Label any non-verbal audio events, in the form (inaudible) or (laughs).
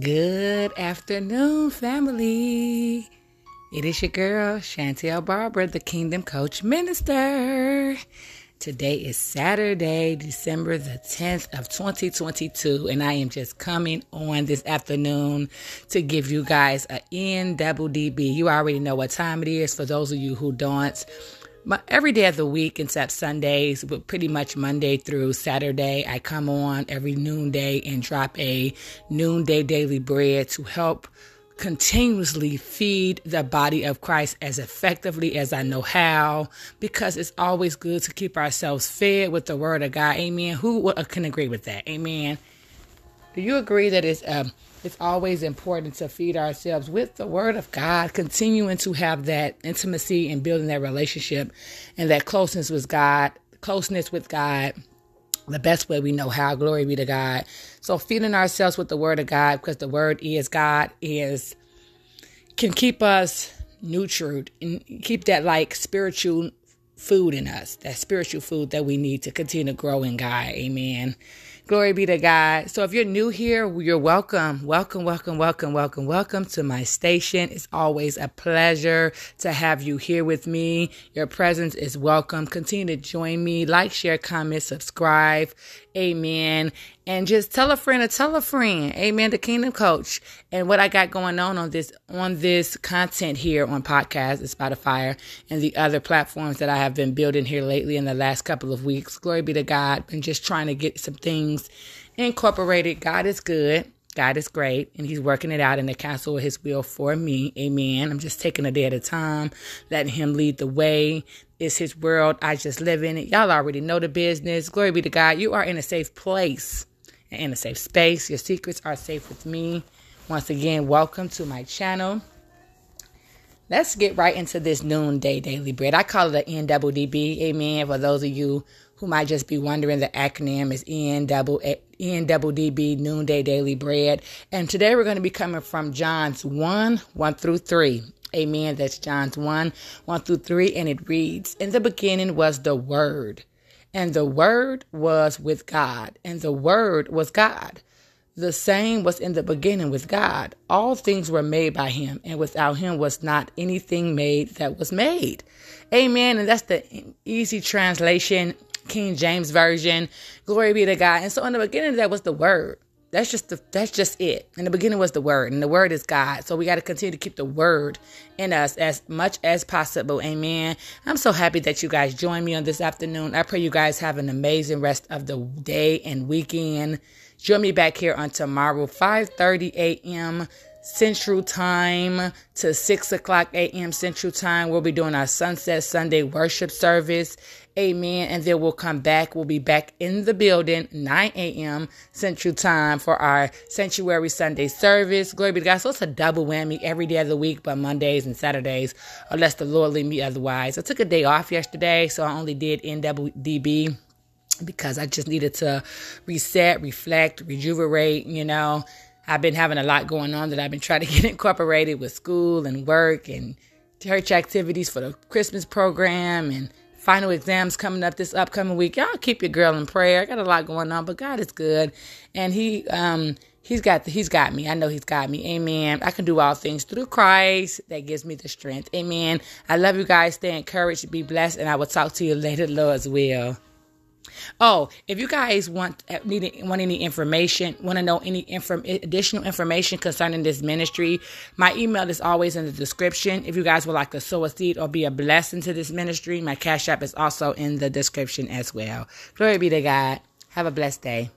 Good afternoon, family. It is your girl, Chantel Barber, the Kingdom Coach Minister. Today is Saturday, December the 10th of 2022, and I am just coming on this afternoon to give you guys a NDDB. You already know what time it is for those of you who don't every day of the week except Sundays, but pretty much Monday through Saturday, I come on every noonday and drop a noonday daily bread to help continuously feed the body of Christ as effectively as I know how, because it's always good to keep ourselves fed with the word of God. Amen. Who can agree with that? Amen. Do you agree that it's um, it's always important to feed ourselves with the Word of God, continuing to have that intimacy and building that relationship and that closeness with God, closeness with God, the best way we know how. Glory be to God. So feeding ourselves with the Word of God, because the Word is God, is can keep us nurtured and keep that like spiritual food in us, that spiritual food that we need to continue to grow in God. Amen. Glory be to God. So if you're new here, you're welcome. Welcome, welcome, welcome, welcome, welcome to my station. It's always a pleasure to have you here with me. Your presence is welcome. Continue to join me. Like, share, comment, subscribe. Amen. And just tell a friend to tell a friend. Amen. The Kingdom Coach. And what I got going on on this on this content here on podcast, and Spotify, and the other platforms that I have been building here lately in the last couple of weeks. Glory be to God. And just trying to get some things incorporated. God is good. God is great, and He's working it out in the counsel of His will for me. Amen. I'm just taking a day at a time, letting Him lead the way. It's His world. I just live in it. Y'all already know the business. Glory be to God. You are in a safe place in a safe space. Your secrets are safe with me. Once again, welcome to my channel. Let's get right into this noonday daily bread. I call it an NDDB. Amen. For those of you who might just be wondering, the acronym is N double eh, N double DB Noonday Daily Bread. And today we're going to be coming from John's 1 1 through 3. Amen. That's John's 1 1 through 3. And it reads In the beginning was the Word, and the Word was with God, and the Word was God. The same was in the beginning with God. All things were made by him, and without him was not anything made that was made. Amen. And that's the easy translation King James Version. Glory be to God. And so in the beginning, that was the word. That's just the that's just it. In the beginning was the word, and the word is God. So we got to continue to keep the word in us as much as possible. Amen. I'm so happy that you guys joined me on this afternoon. I pray you guys have an amazing rest of the day and weekend. Join me back here on tomorrow, 5:30 a.m. Central Time to 6 o'clock a.m. Central Time. We'll be doing our Sunset Sunday worship service. Amen. And then we'll come back. We'll be back in the building 9 a.m. Central Time for our Sanctuary Sunday service. Glory be to God. So it's a double whammy every day of the week, but Mondays and Saturdays, unless the Lord lead me otherwise. I took a day off yesterday, so I only did NDDB because I just needed to reset, reflect, rejuvenate, you know. I've been having a lot going on that I've been trying to (laughs) get incorporated with school and work and church activities for the Christmas program and final exams coming up this upcoming week. Y'all keep your girl in prayer. I got a lot going on, but God is good, and He um He's got He's got me. I know He's got me. Amen. I can do all things through Christ that gives me the strength. Amen. I love you guys. Stay encouraged. Be blessed, and I will talk to you later, Lord's will. Oh, if you guys want uh, need want any information, want to know any inform, additional information concerning this ministry, my email is always in the description. If you guys would like to sow a seed or be a blessing to this ministry, my cash app is also in the description as well. Glory be to God. Have a blessed day.